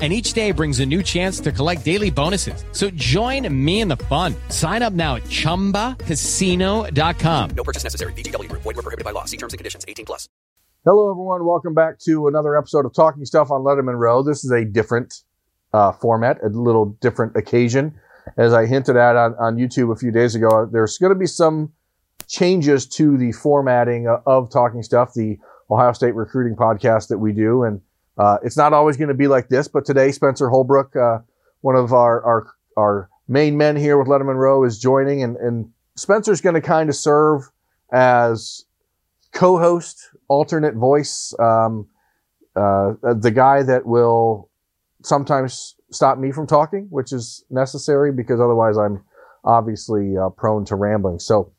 and each day brings a new chance to collect daily bonuses. So join me in the fun. Sign up now at ChumbaCasino.com. No purchase necessary. VGW. Void were prohibited by law. See terms and conditions. 18 plus. Hello, everyone. Welcome back to another episode of Talking Stuff on Letterman Row. This is a different uh, format, a little different occasion. As I hinted at on, on YouTube a few days ago, there's going to be some changes to the formatting of Talking Stuff, the Ohio State recruiting podcast that we do. And uh, it's not always going to be like this, but today Spencer Holbrook, uh, one of our, our, our main men here with Letterman Row, is joining, and, and Spencer's going to kind of serve as co-host, alternate voice, um, uh, the guy that will sometimes stop me from talking, which is necessary because otherwise I'm obviously uh, prone to rambling. So.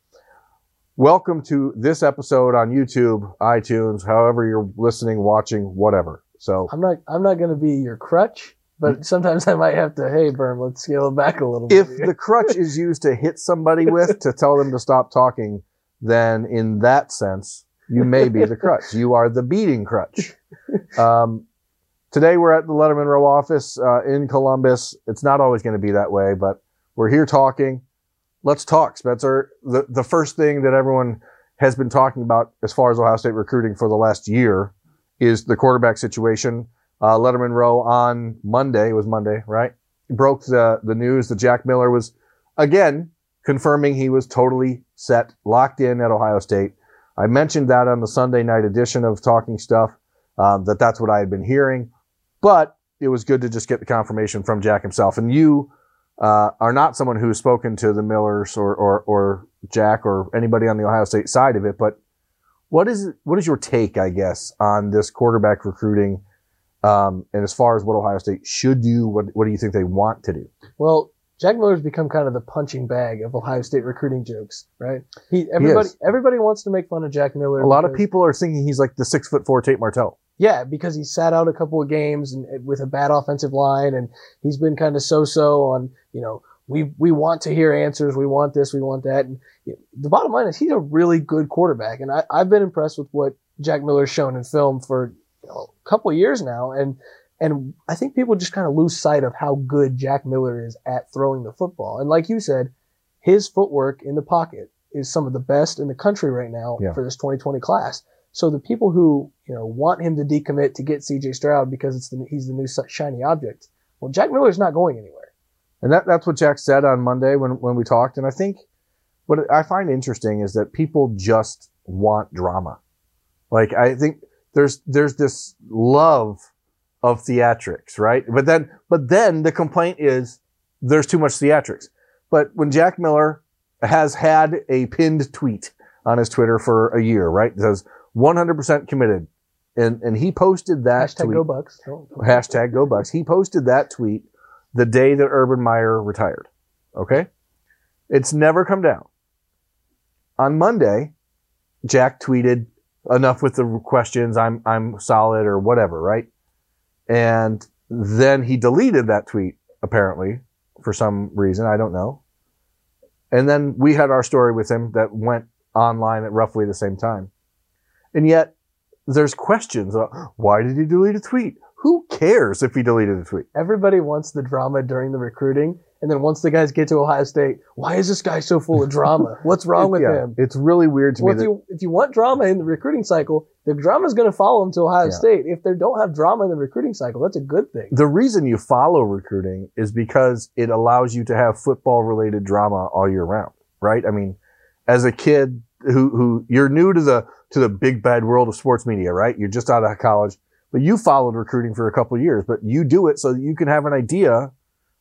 Welcome to this episode on YouTube, iTunes, however you're listening, watching, whatever. So I'm not I'm not going to be your crutch, but sometimes I might have to. Hey, Berm, let's scale it back a little. if bit. If the crutch is used to hit somebody with to tell them to stop talking, then in that sense, you may be the crutch. You are the beating crutch. Um, today we're at the Letterman Row office uh, in Columbus. It's not always going to be that way, but we're here talking. Let's talk, Spencer. The the first thing that everyone has been talking about as far as Ohio State recruiting for the last year is the quarterback situation. Uh, Letterman Row on Monday, it was Monday, right? Broke the, the news that Jack Miller was again confirming he was totally set, locked in at Ohio State. I mentioned that on the Sunday night edition of Talking Stuff, um, that that's what I had been hearing, but it was good to just get the confirmation from Jack himself. And you uh, are not someone who's spoken to the Millers or, or, or Jack or anybody on the Ohio State side of it, but what is what is your take, I guess, on this quarterback recruiting? Um, and as far as what Ohio State should do, what what do you think they want to do? well, Jack Miller's become kind of the punching bag of Ohio State recruiting jokes, right? He everybody is. everybody wants to make fun of Jack Miller. A lot of people are thinking he's like the six foot four Tate Martell. Yeah, because he sat out a couple of games and with a bad offensive line, and he's been kind of so-so on. You know, we we want to hear answers. We want this. We want that. And the bottom line is he's a really good quarterback, and I, I've been impressed with what Jack Miller's shown in film for you know, a couple of years now, and and I think people just kind of lose sight of how good Jack Miller is at throwing the football. And like you said, his footwork in the pocket is some of the best in the country right now Yeah. for this 2020 class. So the people who you know want him to decommit to get CJ Stroud because it's the, he's the new shiny object. Well, Jack Miller's not going anywhere. And that, that's what Jack said on Monday when, when we talked. And I think what I find interesting is that people just want drama. Like I think there's, there's this love of theatrics, right? But then, but then the complaint is there's too much theatrics. But when Jack Miller has had a pinned tweet on his Twitter for a year, right? It says 100% committed. And, and he posted that Hashtag tweet Go Bucks. Hashtag go bucks he posted that tweet the day that urban meyer retired okay? It's never come down. On monday jack tweeted enough with the questions i'm i'm solid or whatever right? And then he deleted that tweet apparently for some reason i don't know. And then we had our story with him that went online at roughly the same time. And yet there's questions about why did he delete a tweet who cares if he deleted a tweet Everybody wants the drama during the recruiting, and then once the guys get to Ohio State, why is this guy so full of drama? What's wrong with Yeah, him? It's really weird to Well, me if that you if you want drama in the recruiting cycle, the drama is going to follow them to Ohio Yeah. State. If they don't have drama in the recruiting cycle, that's a good thing. the reason you follow recruiting is because it allows you to have football related drama all year round, right? I mean, as a kid who, who you're new to the, to the big bad world of sports media, right? You're just out of college, but you followed recruiting for a couple years, but you do it so that you can have an idea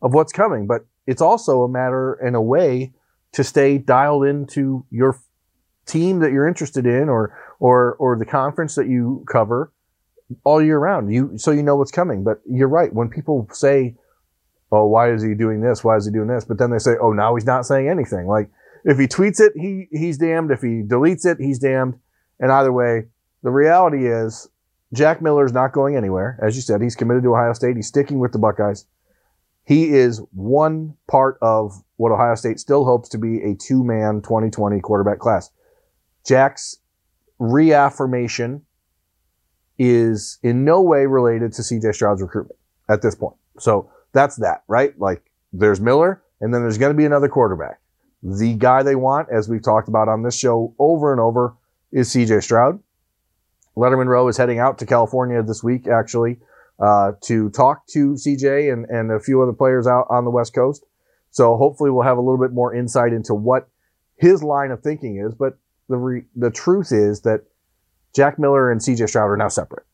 of what's coming. But it's also a matter and a way to stay dialed into your team that you're interested in or, or, or the conference that you cover all year round. You so you know what's coming. But you're right. When people say, "Oh, why is he doing this? Why is he doing this?" But then they say, "Oh, now he's not saying anything." Like if he tweets it, he he's damned. If he deletes it, he's damned. And either way, the reality is Jack Miller is not going anywhere. As you said, he's committed to Ohio State. He's sticking with the Buckeyes. He is one part of what Ohio State still hopes to be a two man 2020 quarterback class. Jack's reaffirmation is in no way related to CJ Stroud's recruitment at this point. So that's that, right? Like there's Miller and then there's going to be another quarterback. The guy they want, as we've talked about on this show over and over, is CJ Stroud. Letterman Row is heading out to California this week, actually, uh, to talk to CJ and, and a few other players out on the West Coast. So hopefully we'll have a little bit more insight into what his line of thinking is. But the re- the truth is that Jack Miller and CJ Stroud are now separate.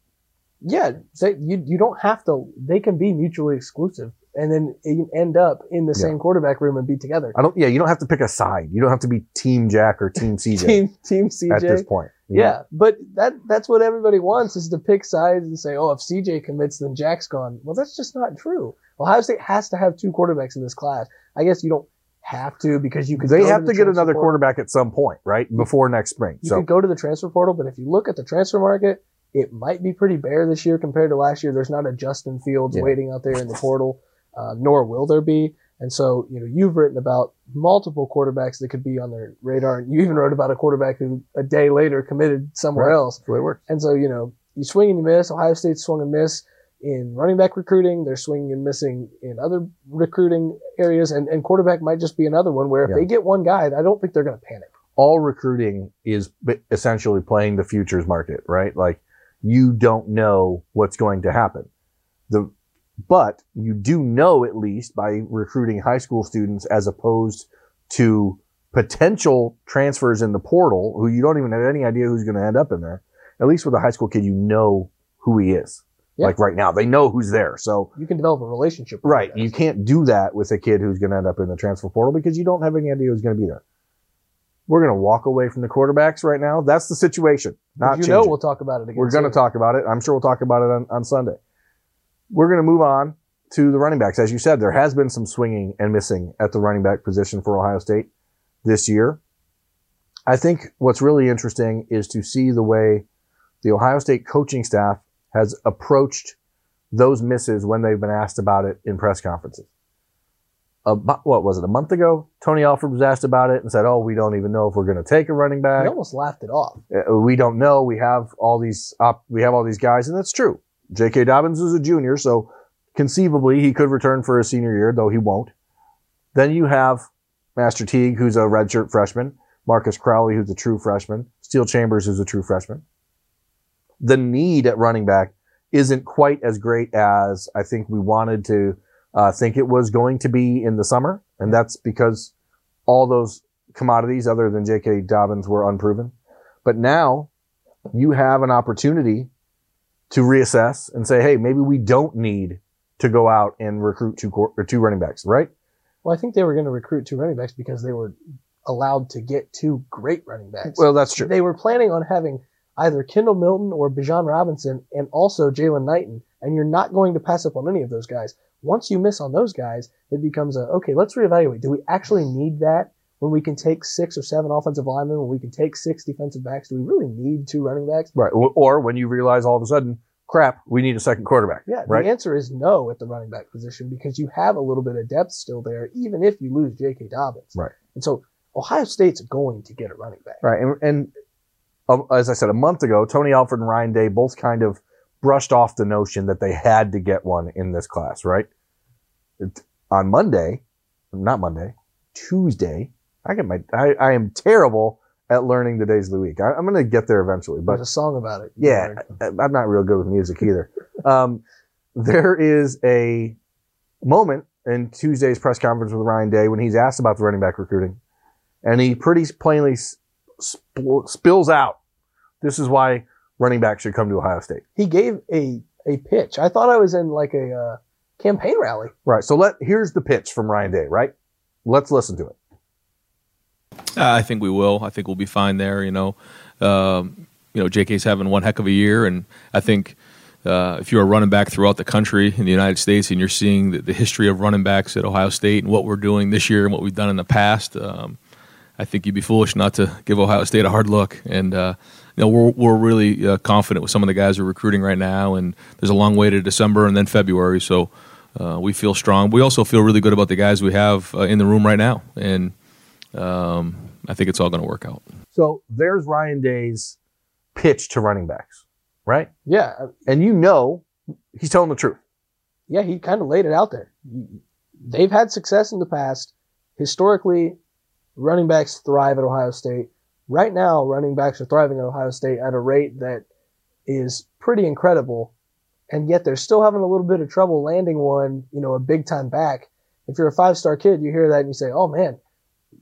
Yeah, they, you you don't have to. They can be mutually exclusive, and then end up in the Yeah. same quarterback room and be together. I don't. Yeah, you don't have to pick a side. You don't have to be Team Jack or Team CJ Team Team CJ. at this point. You Yeah, but that that's what everybody wants is to pick sides and say, oh, if CJ commits, then Jack's gone. Well, that's just not true. Ohio State has to have two quarterbacks in this class. I guess you don't have to because you could. they go have the to get another portal. quarterback at some point, right? Before next spring. You So could go to the transfer portal, but if you look at the transfer market, it might be pretty bare this year compared to last year. There's not a Justin Fields Yeah. waiting out there in the portal, uh, nor will there be. And so, you know, you've written about multiple quarterbacks that could be on their radar. And you even wrote about a quarterback who a day later committed somewhere Right. else. that's the way it works. And so, you know, you swing and you miss. Ohio State swung and miss in running back recruiting. They're swinging and missing in other recruiting areas. And, and quarterback might just be another one where if Yeah. they get one guy, I don't think they're going to panic. all recruiting is essentially playing the futures market, right? Like you don't know what's going to happen. The but you do know at least by recruiting high school students as opposed to potential transfers in the portal who you don't even have any idea who's going to end up in there. At least with a high school kid, you know who he is. Yeah. Like right now, they know who's there. So You can develop a relationship. with Right. You can't do that with a kid who's going to end up in the transfer portal because you don't have any idea who's going to be there. We're going to walk away from the quarterbacks right now. That's the situation. Not you know we'll talk about it again. We're going to talk about it. I'm sure we'll talk about it on, on Sunday. We're going to move on to the running backs. As you said, there has been some swinging and missing at the running back position for Ohio State this year. I think what's really interesting is to see the way the Ohio State coaching staff has approached those misses when they've been asked about it in press conferences. About, what was it, a month ago? Tony Alford was asked about it and said, Oh, we don't even know if we're going to take a running back He almost laughed it off. uh, we don't know. We have all these op- we have all these guys, and that's true. J.K. Dobbins is a junior, so conceivably he could return for his senior year, though he won't. Then you have Master Teague, who's a redshirt freshman, Marcus Crowley, who's a true freshman, Steele Chambers, who's a true freshman. The need at running back isn't quite as great as I think we wanted to uh, think it was going to be in the summer, and that's because all those commodities other than J.K. Dobbins were unproven. But now you have an opportunity to reassess and say, hey, maybe we don't need to go out and recruit two quar- or two running backs, right? Well, I think they were going to recruit two running backs because they were allowed to get two great running backs. Well, that's true. they were planning on having either Kendall Milton or Bijan Robinson and also Jaylan Knighton, and you're not going to pass up on any of those guys. Once you miss on those guys, it becomes a okay. Let's reevaluate. Do we actually need that when we can take six or seven offensive linemen? When we can take six defensive backs? Do we really need two running backs? Right. Or, when you realize all of a sudden, crap, we need a second quarterback. Yeah, Right. the answer is no at the running back position because you have a little bit of depth still there, even if you lose J.K. Dobbins. Right. And so Ohio State's going to get a running back. Right. And, and uh, as I said, a month ago, Tony Alford and Ryan Day both kind of brushed off the notion that they had to get one in this class, right? It, on Monday, not Monday, Tuesday, I get my, I, I am terrible at learning the days of the week. I, I'm going to get there eventually, but There's a song about it. yeah, I- I'm not real good with music either. Um, there is a moment in Tuesday's press conference with Ryan Day when he's asked about the running back recruiting, and he pretty plainly s- spl- spills out, "This is why running back should come to Ohio State." He gave a a pitch. I thought I was in like a uh, campaign rally. Right. So let here's the pitch from Ryan Day. Right. Let's listen to it. Uh, I think we will. I think we'll be fine there. You know, um, you know, JK's having one heck of a year, and I think uh, if you're a running back throughout the country in the United States, and you're seeing the, the history of running backs at Ohio State and what we're doing this year and what we've done in the past, um, I think you'd be foolish not to give Ohio State a hard look. And uh, you know, we're we're really uh, confident with some of the guys we're recruiting right now, and there's a long way to December and then February. So uh, we feel strong. We also feel really good about the guys we have uh, in the room right now, and um, I think it's all going to work out. So there's Ryan Day's pitch to running backs, right? Yeah, And you know he's telling the truth. yeah, he kind of laid it out there. They've had success in the past. Historically, running backs thrive at Ohio State. Right now, running backs are thriving at Ohio State at a rate that is pretty incredible, and yet they're still having a little bit of trouble landing one, you know, a big time back. If you're a five star kid, you hear that and you say, "Oh man,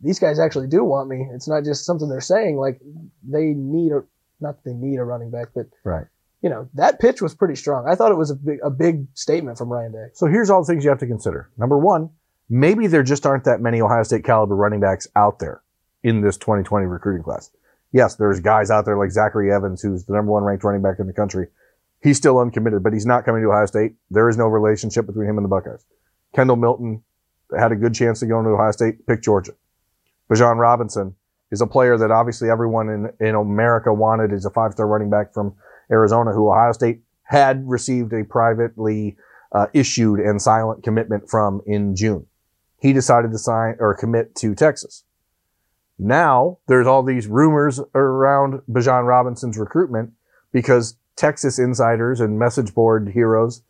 these guys actually do want me." It's not just something they're saying. Like they need a, not that they need a running back, but Right. you know, that pitch was pretty strong. I thought it was a big, a big statement from Ryan Day. So here's all the things you have to consider. Number one, maybe there just aren't that many Ohio State caliber running backs out there in this 2020 recruiting class. Yes, there's guys out there like Zachary Evans, who's the number one ranked running back in the country. He's still uncommitted, but he's not coming to Ohio State. There is no relationship between him and the Buckeyes. Kendall Milton had a good chance to go into Ohio State, pick Georgia. Bijan Robinson is a player that obviously everyone in, in America wanted as a five star running back from Arizona, who Ohio State had received a privately uh, issued and silent commitment from in June. He decided to sign or commit to Texas. Now there's all these rumors around Bijan Robinson's recruitment because Texas insiders and message board heroes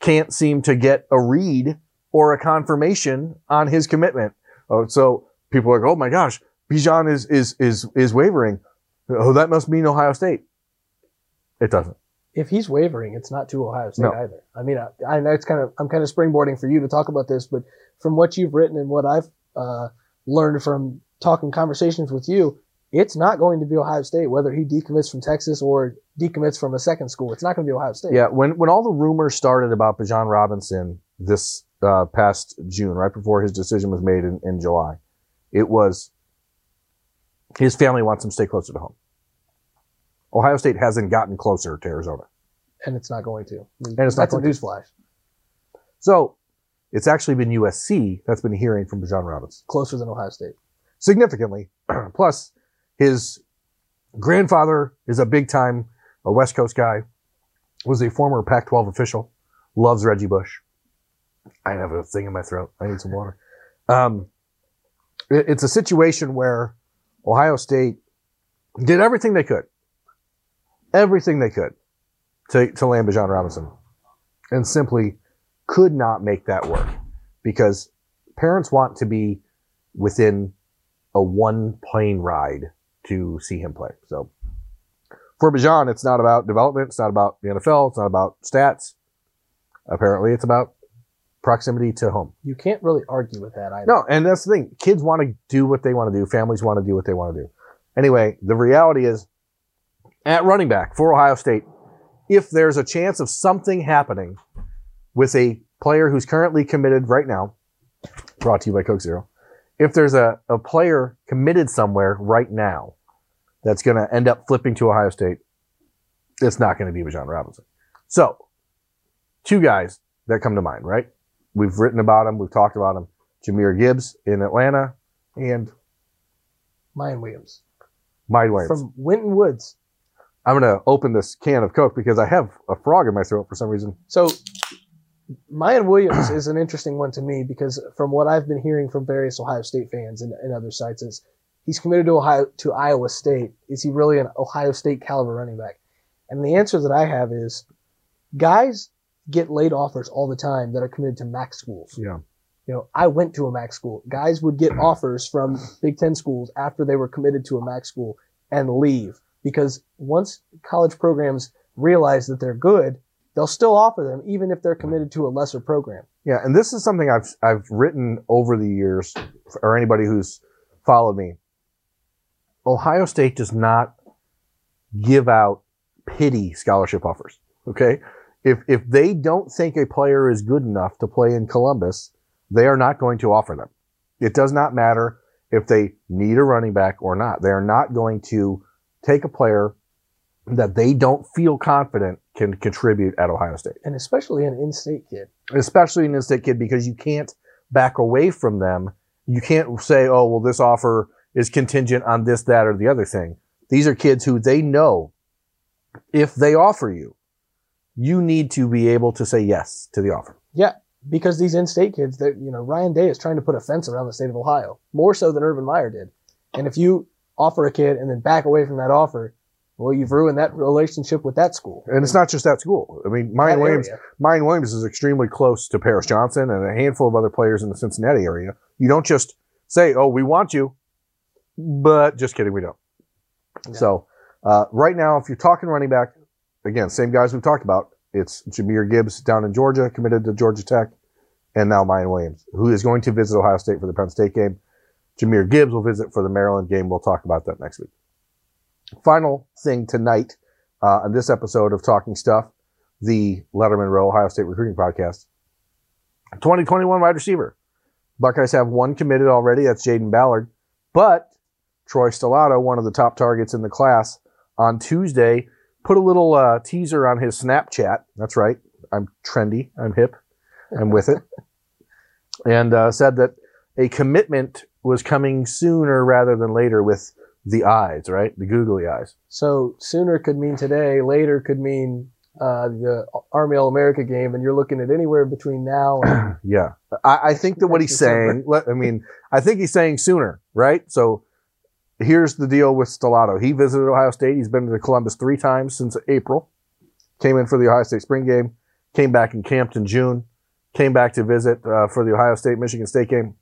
can't seem to get a read or a confirmation on his commitment. Oh, so people are like, "Oh my gosh, Bijan is is is is wavering." Oh, that must mean Ohio State. It doesn't. If he's wavering, it's not to Ohio State No. either. I mean, I, I know it's kind of I'm kind of springboarding for you to talk about this, but from what you've written and what I've uh, learned from talking conversations with you, it's not going to be Ohio State whether he decommits from Texas or decommits from a second school. It's not going to be Ohio State. Yeah, when when all the rumors started about Bijan Robinson this uh, past June, right before his decision was made in, in July, it was his family wants him to stay closer to home. Ohio State hasn't gotten closer to Arizona. and it's not going to. And it's not That's a going to. newsflash. So it's actually been USC that's been hearing from John Robbins. Closer than Ohio State. significantly. Plus, his grandfather is a big time a West Coast guy, was a former Pac 12 official, loves Reggie Bush. I have a thing in my throat. I need some water. Um, it's a situation where Ohio State did everything they could, everything they could to, to land Bijan Robinson and simply could not make that work because parents want to be within a one plane ride to see him play. So for Bijan, it's not about development. It's not about the NFL. It's not about stats. Apparently, it's about proximity to home. You can't really argue with that either. No, and that's the thing. Kids want to do what they want to do. Families want to do what they want to do. Anyway, the reality is at running back for Ohio State, if there's a chance of something happening with a player who's currently committed right now, brought to you by Coke Zero, if there's a, a player committed somewhere right now that's going to end up flipping to Ohio State, it's not going to be Bijan Robinson. So, two guys that come to mind, right? We've written about him, we've talked about him. Jahmyr Gibbs in Atlanta and Miyan Williams Mike Williams. from Winton Woods. I'm going to open this can of Coke because I have a frog in my throat for some reason. So Miyan Williams is an interesting one to me because from what I've been hearing from various Ohio State fans and, and other sites is he's committed to Ohio to Iowa State. Is he really an Ohio State caliber running back? And the answer that I have is guys get late offers all the time that are committed to MAC schools. Yeah. You know, I went to a MAC school. Guys would get mm-hmm. offers from Big Ten schools after they were committed to a MAC school and leave because once college programs realize that they're good, they'll still offer them even if they're committed to a lesser program. Yeah, and this is something I've I've written over the years, or anybody who's followed me. Ohio State does not give out pity scholarship offers. Okay, if if they don't think a player is good enough to play in Columbus, they are not going to offer them. It does not matter if they need a running back or not. They are not going to take a player that they don't feel confident can contribute at Ohio State And especially an in-state kid. especially an in-state kid, because you can't back away from them. You can't say, "Oh, well, this offer is contingent on this, that, or the other thing." These are kids who they know if they offer you, you need to be able to say yes to the offer. Yeah, because these in-state kids, that you know, Ryan Day is trying to put a fence around the state of Ohio more so than Urban Meyer did. And if you offer a kid and then back away from that offer, well, you've ruined that relationship with that school. And it's not just that school. I mean, Miyan Williams. Miyan Williams is extremely close to Paris Johnson and a handful of other players in the Cincinnati area. You don't just say, "Oh, we want you," but just kidding, we don't. Yeah. So uh, right now, if you're talking running back, again, same guys we've talked about. It's Jahmyr Gibbs down in Georgia, committed to Georgia Tech, and now Miyan Williams, who is going to visit Ohio State for the Penn State game. Jahmyr Gibbs will visit for the Maryland game. We'll talk about that next week. Final thing tonight uh, on this episode of Talking Stuff, the Letterman Row Ohio State Recruiting Podcast. 2021 wide receiver. Buckeyes have one committed already. That's Jayden Ballard. But Troy Stellato, one of the top targets in the class, on Tuesday put a little uh, teaser on his Snapchat. That's right. I'm trendy. I'm hip. I'm with it. And uh, said that a commitment was coming sooner rather than later with the eyes, right? The googly eyes. So sooner could mean today, later could mean uh, the Army All America game, and you're looking at anywhere between now and Yeah. I, I think that what he's saying, I mean, I think he's saying sooner, right? So here's the deal with Stellato. He visited Ohio State. He's been to Columbus three times since April. Came in for the Ohio State spring game. Came back and camped in June. Came back to visit uh, for the Ohio State Michigan State game.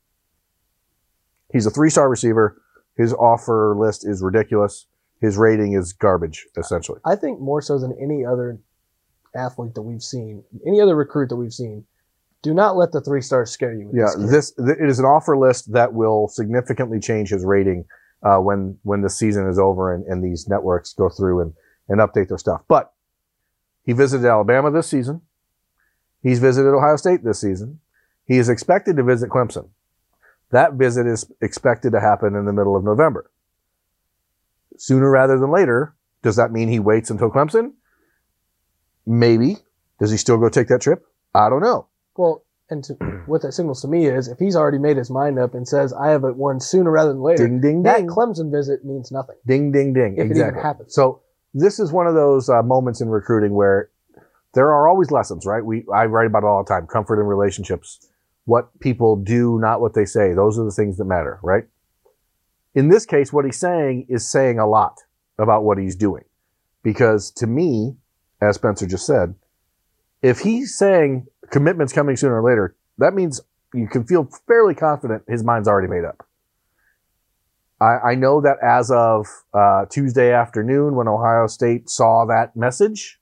He's a three star receiver. His offer list is ridiculous. His rating is garbage, essentially. I think more so than any other athlete that we've seen, any other recruit that we've seen. Do not let the three stars scare you. With Yeah, this this th- it is an offer list that will significantly change his rating uh, when when the season is over and, and these networks go through and, and update their stuff. But he visited Alabama this season. He's visited Ohio State this season. He is expected to visit Clemson. That visit is expected to happen in the middle of November. Sooner rather than later, does that mean he waits until Clemson? Maybe. Does he still go take that trip? I don't know. Well, and to, what that signals to me is if he's already made his mind up and says I have it one sooner rather than later, Ding, ding, that ding. Clemson visit means nothing. Ding, ding, ding. If it even exactly. happens. So this is one of those uh, moments in recruiting where there are always lessons, right? We I write about it all the time. Comfort in relationships. What people do, not what they say. Those are the things that matter, right? In this case, what he's saying is saying a lot about what he's doing. Because to me, as Spencer just said, if he's saying commitments coming sooner or later, that means you can feel fairly confident his mind's already made up. I, I know that as of uh, Tuesday afternoon, when Ohio State saw that message,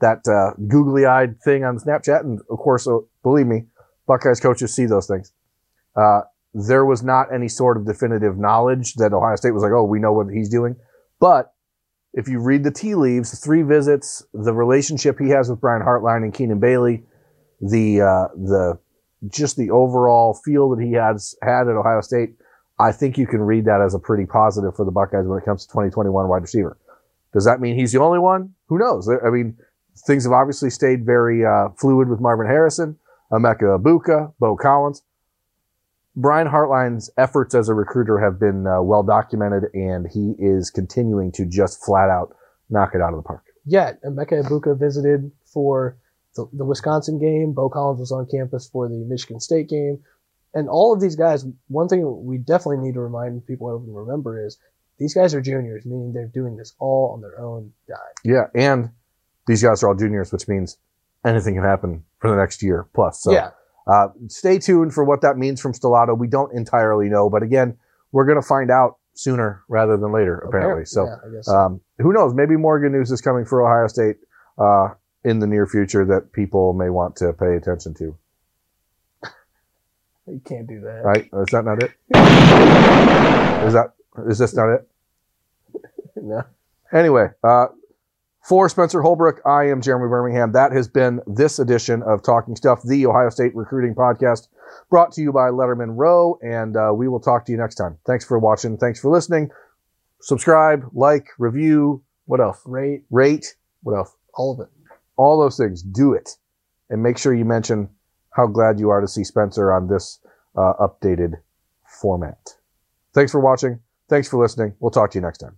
that uh, googly-eyed thing on Snapchat, and of course, uh, believe me, Buckeyes coaches see those things. Uh, there was not any sort of definitive knowledge that Ohio State was like, "Oh, we know what he's doing." But if you read the tea leaves, the three visits, the relationship he has with Brian Hartline and Keenan Bailey, the uh, the just the overall feel that he has had at Ohio State, I think you can read that as a pretty positive for the Buckeyes when it comes to 2021 wide receiver. Does that mean he's the only one? Who knows? I mean, things have obviously stayed very uh, fluid with Marvin Harrison, Emeka Egbuka, Beaux Collins. Brian Hartline's efforts as a recruiter have been uh, well documented, and he is continuing to just flat out knock it out of the park. Yeah, Emeka Egbuka visited for the, the Wisconsin game. Beaux Collins was on campus for the Michigan State game. And all of these guys, one thing we definitely need to remind people of and remember is these guys are juniors, meaning they're doing this all on their own dime. Yeah, and these guys are all juniors, which means anything can happen for the next year plus. So, yeah. Uh, stay tuned for what that means from Stellato. We don't entirely know, but again, we're going to find out sooner rather than later, apparently. So, yeah, um, who knows? Maybe more good news is coming for Ohio State uh, in the near future that people may want to pay attention to. you can't do that. Right? Is that not it? Is that is this not it? No. Anyway, uh, for Spencer Holbrook, I am Jeremy Birmingham. That has been this edition of Talking Stuff, the Ohio State recruiting podcast, brought to you by Letterman Row, and uh, we will talk to you next time. Thanks for watching. Thanks for listening. Subscribe, like, review. What else? Rate Rate. What else? all of it. All those things. Do it, and make sure you mention how glad you are to see Spencer on this uh, updated format. Thanks for watching. Thanks for listening. We'll talk to you next time.